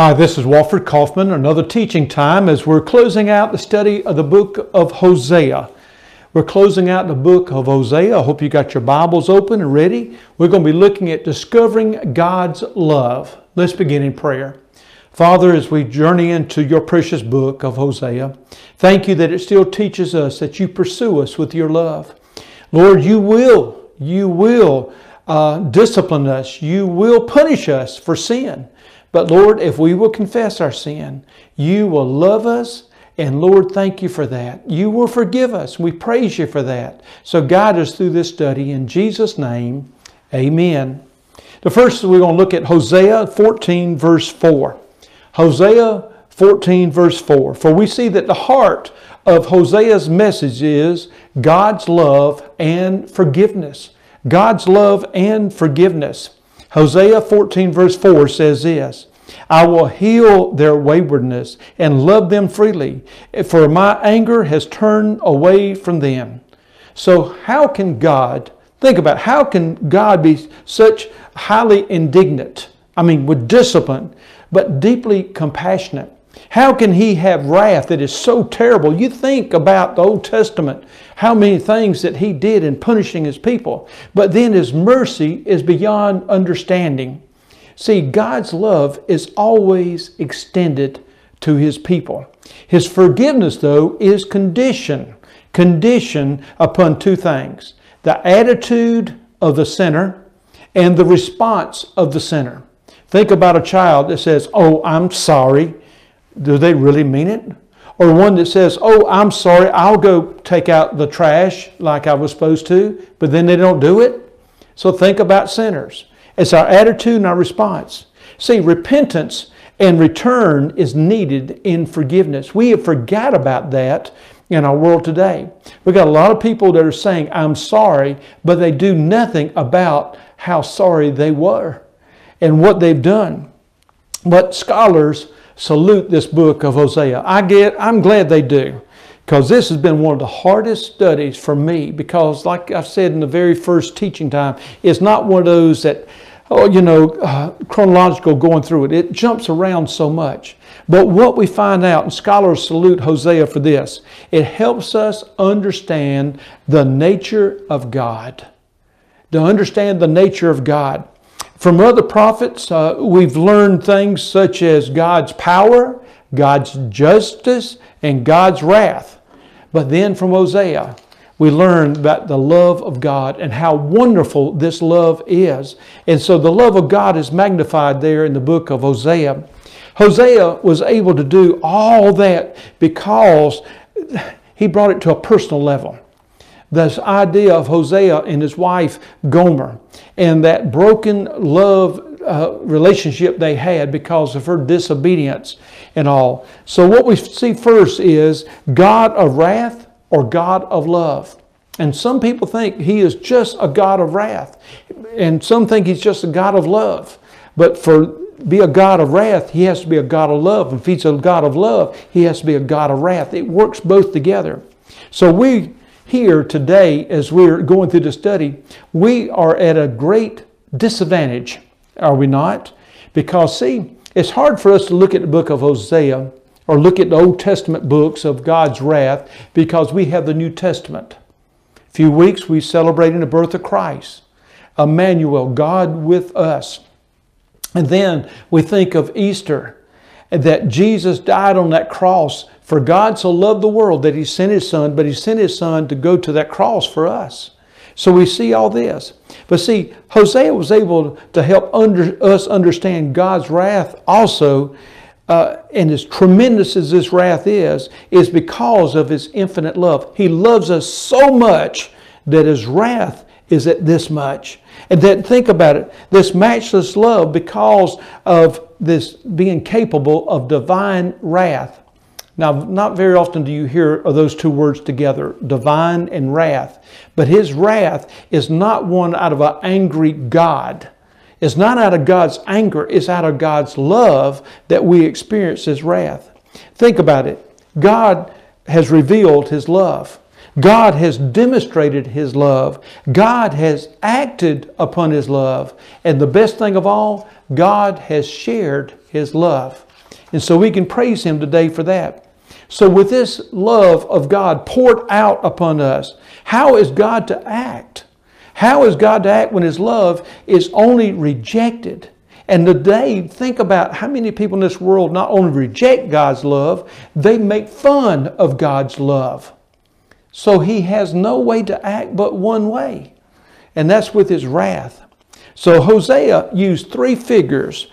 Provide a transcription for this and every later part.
Hi, this is Walford Kaufman, another teaching time as we're closing out the study of the book of Hosea. We're closing out the book of Hosea. I hope you got your Bibles open and ready. We're going to be looking at discovering God's love. Let's begin in prayer. Father, as we journey into your precious book of Hosea, thank you that it still teaches us that you pursue us with your love. Lord, you will, you will uh, discipline us, you will punish us for sin. But Lord, if we will confess our sin, you will love us. And Lord, thank you for that. You will forgive us. We praise you for that. So guide us through this study. In Jesus' name, amen. The first, we're going to look at Hosea 14, verse 4. Hosea 14, verse 4. For we see that the heart of Hosea's message is God's love and forgiveness. God's love and forgiveness. Hosea 14, verse 4 says this I will heal their waywardness and love them freely, for my anger has turned away from them. So, how can God, think about how can God be such highly indignant? I mean, with discipline, but deeply compassionate. How can he have wrath that is so terrible? You think about the Old Testament, how many things that he did in punishing his people, but then his mercy is beyond understanding. See, God's love is always extended to his people. His forgiveness, though, is condition, condition upon two things the attitude of the sinner and the response of the sinner. Think about a child that says, Oh, I'm sorry do they really mean it? Or one that says, Oh, I'm sorry, I'll go take out the trash like I was supposed to, but then they don't do it? So think about sinners. It's our attitude and our response. See, repentance and return is needed in forgiveness. We have forgot about that in our world today. We've got a lot of people that are saying, I'm sorry, but they do nothing about how sorry they were and what they've done. But scholars salute this book of Hosea. I get, I'm glad they do because this has been one of the hardest studies for me because like I said in the very first teaching time, it's not one of those that, oh, you know, uh, chronological going through it. It jumps around so much. But what we find out, and scholars salute Hosea for this, it helps us understand the nature of God. To understand the nature of God. From other prophets, uh, we've learned things such as God's power, God's justice, and God's wrath. But then from Hosea, we learn about the love of God and how wonderful this love is. And so the love of God is magnified there in the book of Hosea. Hosea was able to do all that because he brought it to a personal level this idea of Hosea and his wife Gomer and that broken love uh, relationship they had because of her disobedience and all. So, what we see first is God of wrath or God of love. And some people think he is just a God of wrath, and some think he's just a God of love. But for be a God of wrath, he has to be a God of love. And if he's a God of love, he has to be a God of wrath. It works both together. So we here today, as we're going through the study, we are at a great disadvantage, are we not? Because, see, it's hard for us to look at the book of Hosea or look at the Old Testament books of God's wrath because we have the New Testament. A few weeks we celebrating the birth of Christ, Emmanuel, God with us. And then we think of Easter, that Jesus died on that cross for God so loved the world that he sent his son, but he sent his son to go to that cross for us. So we see all this. But see, Hosea was able to help under, us understand God's wrath also, uh, and as tremendous as this wrath is, is because of his infinite love. He loves us so much that his wrath is at this much. And then think about it this matchless love because of this being capable of divine wrath. Now, not very often do you hear those two words together, divine and wrath. But his wrath is not one out of an angry God. It's not out of God's anger, it's out of God's love that we experience his wrath. Think about it. God has revealed his love. God has demonstrated his love. God has acted upon his love. And the best thing of all, God has shared his love. And so we can praise Him today for that. So, with this love of God poured out upon us, how is God to act? How is God to act when His love is only rejected? And today, think about how many people in this world not only reject God's love, they make fun of God's love. So He has no way to act but one way, and that's with His wrath. So Hosea used three figures,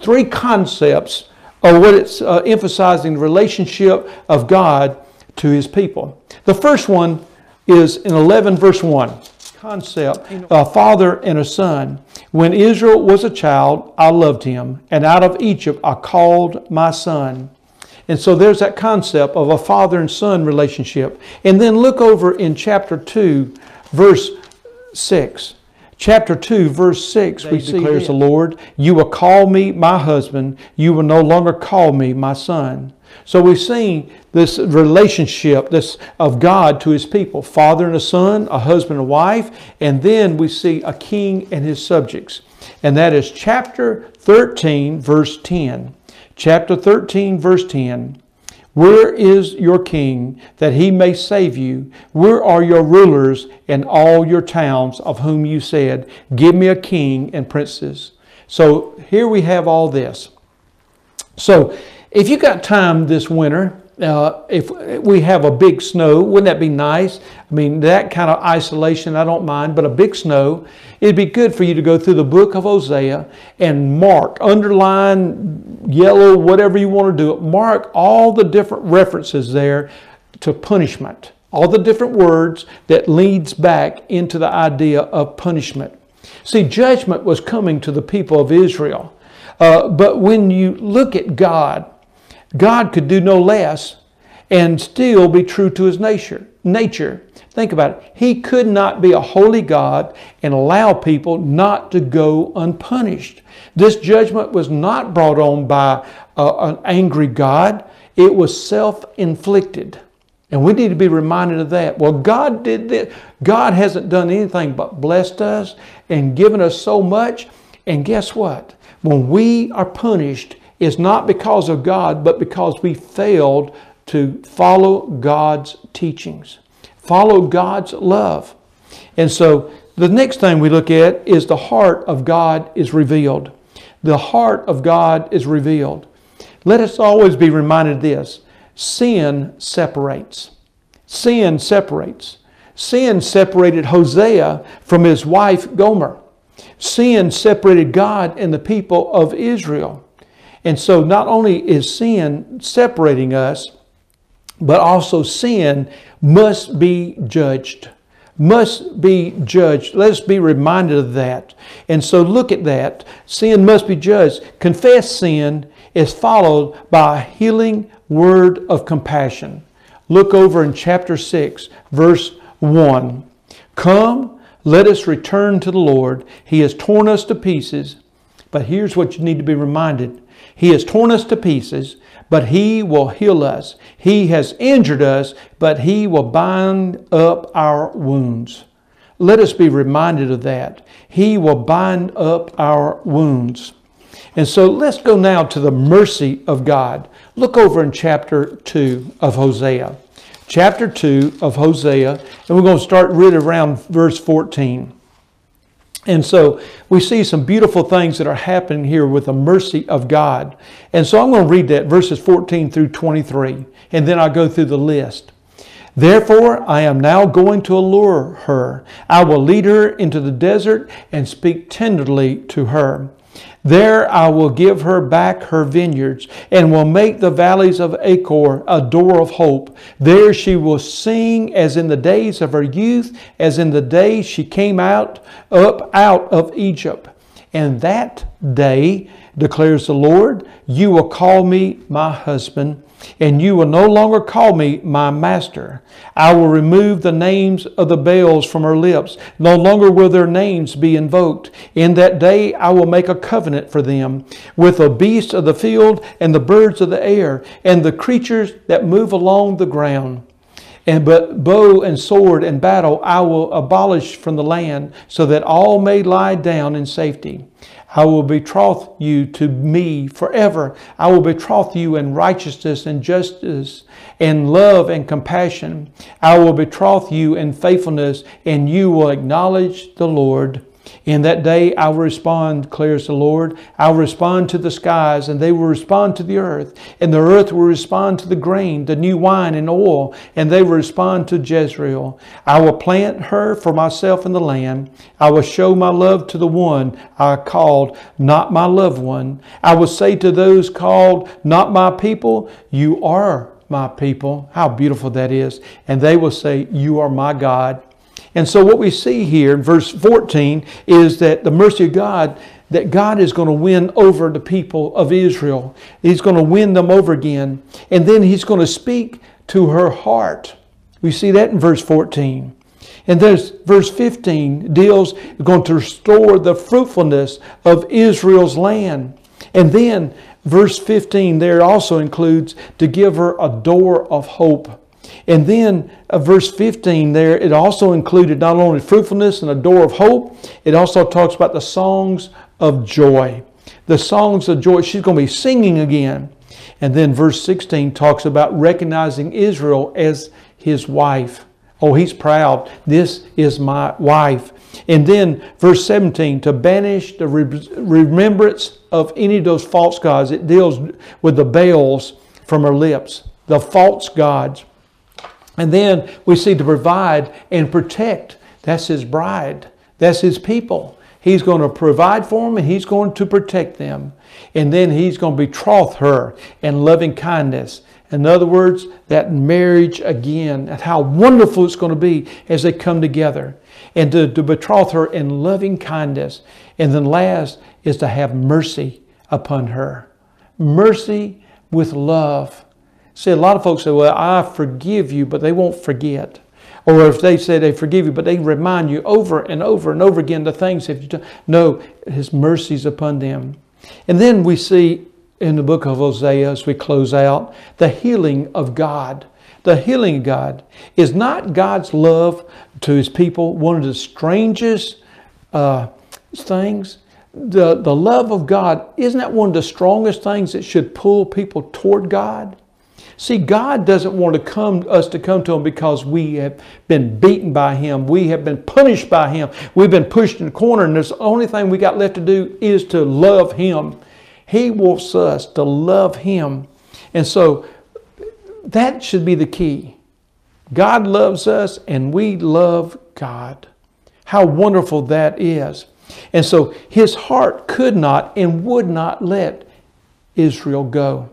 three concepts or what it's uh, emphasizing the relationship of God to his people. The first one is in 11 verse 1 concept a father and a son. When Israel was a child, I loved him, and out of Egypt I called my son. And so there's that concept of a father and son relationship. And then look over in chapter 2, verse 6 chapter 2, verse 6, we see declares the Lord, You will call me my husband, you will no longer call me my son. So we've seen this relationship this of God to his people, father and a son, a husband and wife, and then we see a king and his subjects. And that is chapter 13, verse 10. Chapter 13, verse 10. Where is your king that he may save you? Where are your rulers in all your towns of whom you said, Give me a king and princes? So here we have all this. So if you got time this winter, uh, if we have a big snow, wouldn't that be nice? I mean, that kind of isolation, I don't mind, but a big snow, it'd be good for you to go through the book of Hosea and mark, underline, yellow, whatever you want to do mark all the different references there to punishment, all the different words that leads back into the idea of punishment. See, judgment was coming to the people of Israel. Uh, but when you look at God, God could do no less and still be true to his nature. Nature. Think about it. He could not be a holy God and allow people not to go unpunished. This judgment was not brought on by uh, an angry God. It was self-inflicted. And we need to be reminded of that. Well, God did this. God hasn't done anything but blessed us and given us so much. And guess what? When we are punished, is not because of God, but because we failed to follow God's teachings, follow God's love. And so the next thing we look at is the heart of God is revealed. The heart of God is revealed. Let us always be reminded this sin separates. Sin separates. Sin separated Hosea from his wife Gomer. Sin separated God and the people of Israel. And so not only is sin separating us, but also sin must be judged. Must be judged. Let us be reminded of that. And so look at that. Sin must be judged. Confess sin is followed by a healing word of compassion. Look over in chapter 6, verse 1. Come, let us return to the Lord. He has torn us to pieces. But here's what you need to be reminded he has torn us to pieces, but He will heal us. He has injured us, but He will bind up our wounds. Let us be reminded of that. He will bind up our wounds. And so let's go now to the mercy of God. Look over in chapter 2 of Hosea. Chapter 2 of Hosea, and we're going to start right around verse 14. And so we see some beautiful things that are happening here with the mercy of God. And so I'm going to read that verses 14 through 23, and then I'll go through the list. Therefore, I am now going to allure her. I will lead her into the desert and speak tenderly to her. There I will give her back her vineyards and will make the valleys of Achor a door of hope. There she will sing as in the days of her youth, as in the days she came out up out of Egypt. And that day, declares the Lord, you will call me my husband and you will no longer call me my master. I will remove the names of the Baals from her lips. No longer will their names be invoked. In that day I will make a covenant for them with the beasts of the field and the birds of the air and the creatures that move along the ground. And but bow and sword and battle I will abolish from the land, so that all may lie down in safety. I will betroth you to me forever. I will betroth you in righteousness and justice, in love and compassion. I will betroth you in faithfulness, and you will acknowledge the Lord. In that day I will respond, declares the Lord. I will respond to the skies, and they will respond to the earth. And the earth will respond to the grain, the new wine and oil, and they will respond to Jezreel. I will plant her for myself in the land. I will show my love to the one I called, not my loved one. I will say to those called, not my people, You are my people. How beautiful that is. And they will say, You are my God. And so, what we see here in verse 14 is that the mercy of God, that God is going to win over the people of Israel. He's going to win them over again. And then He's going to speak to her heart. We see that in verse 14. And there's verse 15 deals going to restore the fruitfulness of Israel's land. And then verse 15 there also includes to give her a door of hope. And then uh, verse 15 there, it also included not only fruitfulness and a door of hope, it also talks about the songs of joy. The songs of joy. She's going to be singing again. And then verse 16 talks about recognizing Israel as his wife. Oh, he's proud. This is my wife. And then verse 17, to banish the remembrance of any of those false gods. It deals with the Baals from her lips, the false gods. And then we see to provide and protect. That's his bride. That's his people. He's going to provide for them and he's going to protect them. And then he's going to betroth her in loving kindness. In other words, that marriage again, and how wonderful it's going to be as they come together. And to, to betroth her in loving kindness. And then last is to have mercy upon her. Mercy with love. See, a lot of folks say, well, I forgive you, but they won't forget. Or if they say they forgive you, but they remind you over and over and over again the things that you do. No, His mercies upon them. And then we see in the book of Hosea, as we close out, the healing of God. The healing of God is not God's love to His people one of the strangest uh, things. The, the love of God, isn't that one of the strongest things that should pull people toward God? See, God doesn't want to come us to come to Him because we have been beaten by Him. We have been punished by Him. We've been pushed in the corner, and the only thing we got left to do is to love Him. He wants us to love Him. And so that should be the key. God loves us, and we love God. How wonderful that is. And so his heart could not and would not let Israel go.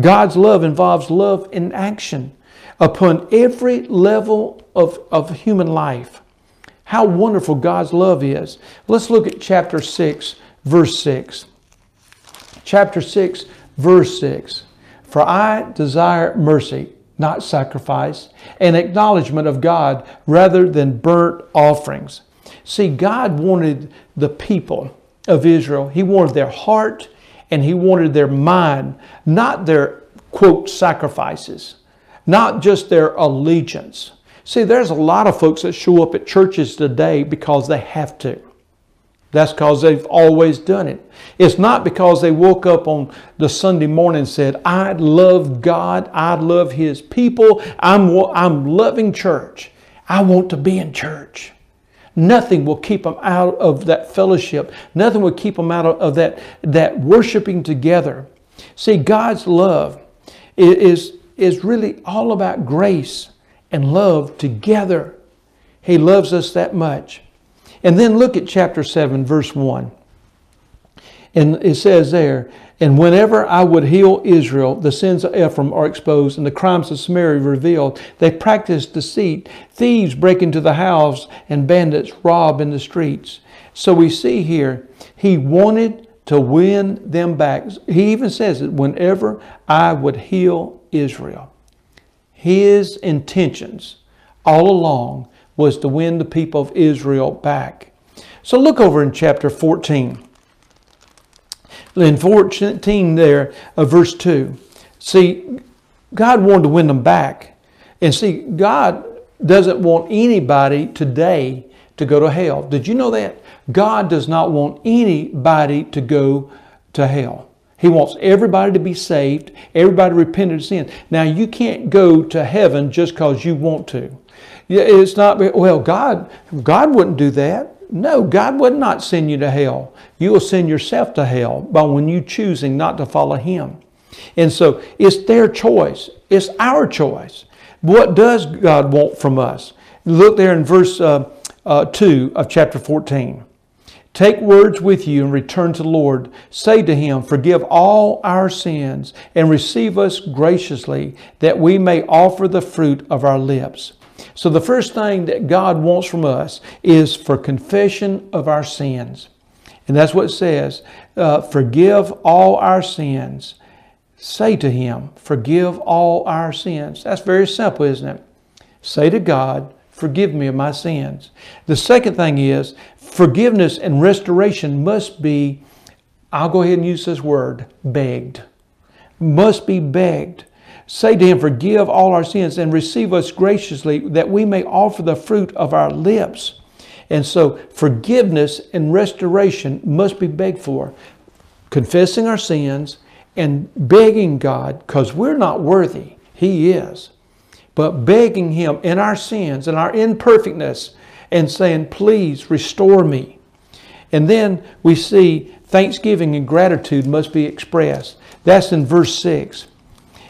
God's love involves love in action upon every level of, of human life. How wonderful God's love is. Let's look at chapter 6, verse 6. Chapter 6, verse 6. For I desire mercy, not sacrifice, and acknowledgement of God rather than burnt offerings. See, God wanted the people of Israel, He wanted their heart and he wanted their mind, not their, quote, sacrifices, not just their allegiance. See, there's a lot of folks that show up at churches today because they have to. That's because they've always done it. It's not because they woke up on the Sunday morning and said, I love God, I love His people, I'm, I'm loving church. I want to be in church. Nothing will keep them out of that fellowship. Nothing would keep them out of, that, that worshiping together. See, God's love is, is really all about grace and love together. He loves us that much. And then look at chapter 7, verse 1. And it says there, and whenever I would heal Israel, the sins of Ephraim are exposed and the crimes of Samaria revealed. They practice deceit. Thieves break into the house and bandits rob in the streets. So we see here, he wanted to win them back. He even says it whenever I would heal Israel. His intentions all along was to win the people of Israel back. So look over in chapter 14 in 14 there, uh, verse 2. See, God wanted to win them back. And see, God doesn't want anybody today to go to hell. Did you know that? God does not want anybody to go to hell. He wants everybody to be saved, everybody to repent of sin. Now, you can't go to heaven just because you want to. It's not, well, God, God wouldn't do that. No, God would not send you to hell. You will send yourself to hell by when you choosing not to follow Him. And so it's their choice. It's our choice. What does God want from us? Look there in verse uh, uh, 2 of chapter 14. Take words with you and return to the Lord. Say to him, Forgive all our sins and receive us graciously, that we may offer the fruit of our lips. So, the first thing that God wants from us is for confession of our sins. And that's what it says uh, Forgive all our sins. Say to him, Forgive all our sins. That's very simple, isn't it? Say to God, Forgive me of my sins. The second thing is forgiveness and restoration must be, I'll go ahead and use this word, begged. Must be begged. Say to him, Forgive all our sins and receive us graciously that we may offer the fruit of our lips. And so forgiveness and restoration must be begged for. Confessing our sins and begging God, because we're not worthy. He is but begging Him in our sins and our imperfectness and saying, Please restore me. And then we see thanksgiving and gratitude must be expressed. That's in verse 6.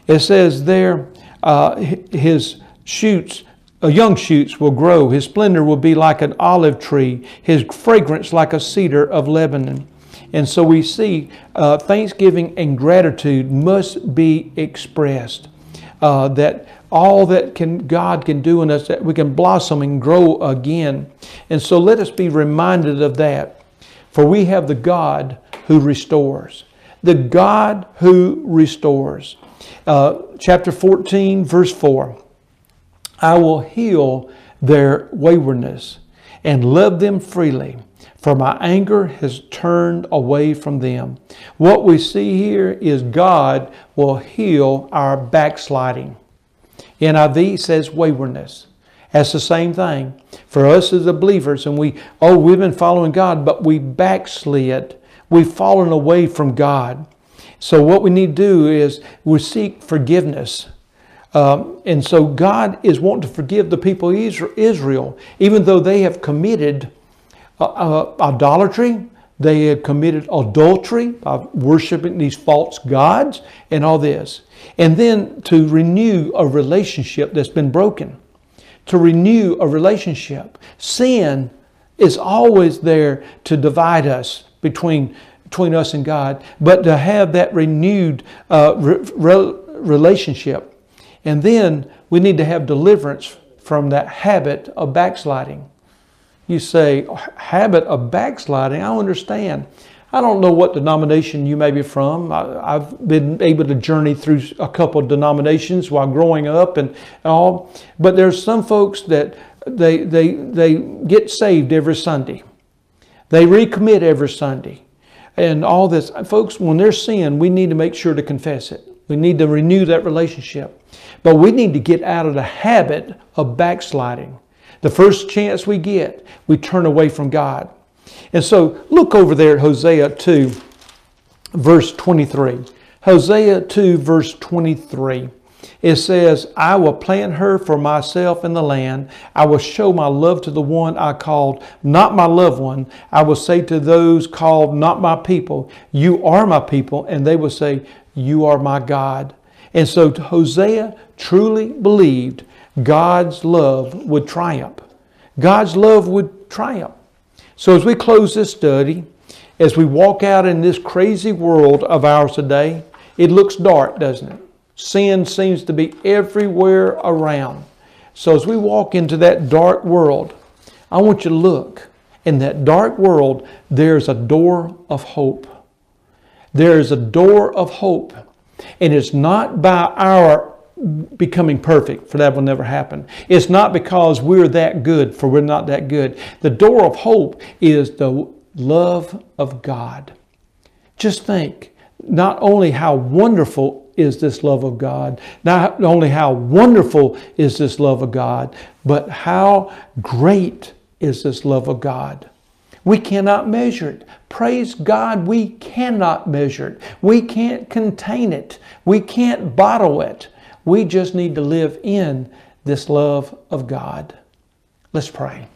It says there, uh, his shoots, uh, young shoots will grow. His splendor will be like an olive tree, his fragrance like a cedar of Lebanon. And so we see uh, thanksgiving and gratitude must be expressed. Uh, that all that can God can do in us that we can blossom and grow again. And so let us be reminded of that. For we have the God who restores. The God who restores. Uh, chapter 14, verse 4. I will heal their waywardness and love them freely, for my anger has turned away from them. What we see here is God will heal our backsliding. NIV says waywardness. That's the same thing. For us as the believers, and we, oh, we've been following God, but we backslid. We've fallen away from God. So what we need to do is we seek forgiveness. Um, and so God is wanting to forgive the people of Israel, even though they have committed uh, uh, idolatry, they had committed adultery by worshiping these false gods and all this. And then to renew a relationship that's been broken. To renew a relationship. Sin is always there to divide us between, between us and God, but to have that renewed uh, re- relationship. And then we need to have deliverance from that habit of backsliding. You say, habit of backsliding, I understand. I don't know what denomination you may be from. I, have been able to journey through a couple of denominations while growing up and all, but there's some folks that they, they, they get saved every Sunday. They recommit every Sunday. And all this, folks, when they're sin, we need to make sure to confess it. We need to renew that relationship. But we need to get out of the habit of backsliding. The first chance we get, we turn away from God. And so look over there at Hosea 2, verse 23. Hosea 2, verse 23. It says, I will plant her for myself in the land. I will show my love to the one I called not my loved one. I will say to those called not my people, You are my people. And they will say, You are my God. And so Hosea truly believed God's love would triumph. God's love would triumph. So as we close this study, as we walk out in this crazy world of ours today, it looks dark, doesn't it? Sin seems to be everywhere around. So as we walk into that dark world, I want you to look. In that dark world, there's a door of hope. There's a door of hope. And it's not by our becoming perfect, for that will never happen. It's not because we're that good, for we're not that good. The door of hope is the love of God. Just think, not only how wonderful is this love of God, not only how wonderful is this love of God, but how great is this love of God. We cannot measure it. Praise God, we cannot measure it. We can't contain it. We can't bottle it. We just need to live in this love of God. Let's pray.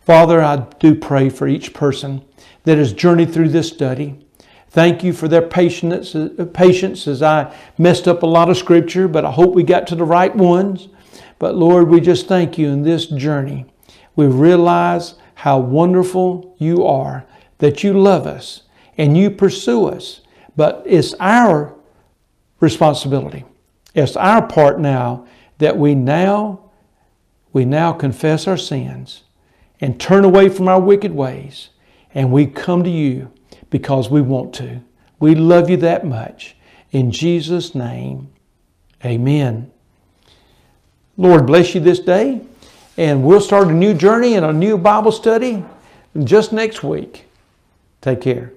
Father, I do pray for each person that has journeyed through this study. Thank you for their patience, patience as I messed up a lot of scripture, but I hope we got to the right ones. But Lord, we just thank you in this journey. We realize how wonderful you are, that you love us and you pursue us. But it's our responsibility. It's our part now that we now we now confess our sins and turn away from our wicked ways and we come to you because we want to. We love you that much. In Jesus' name, amen. Lord bless you this day. And we'll start a new journey and a new Bible study just next week. Take care.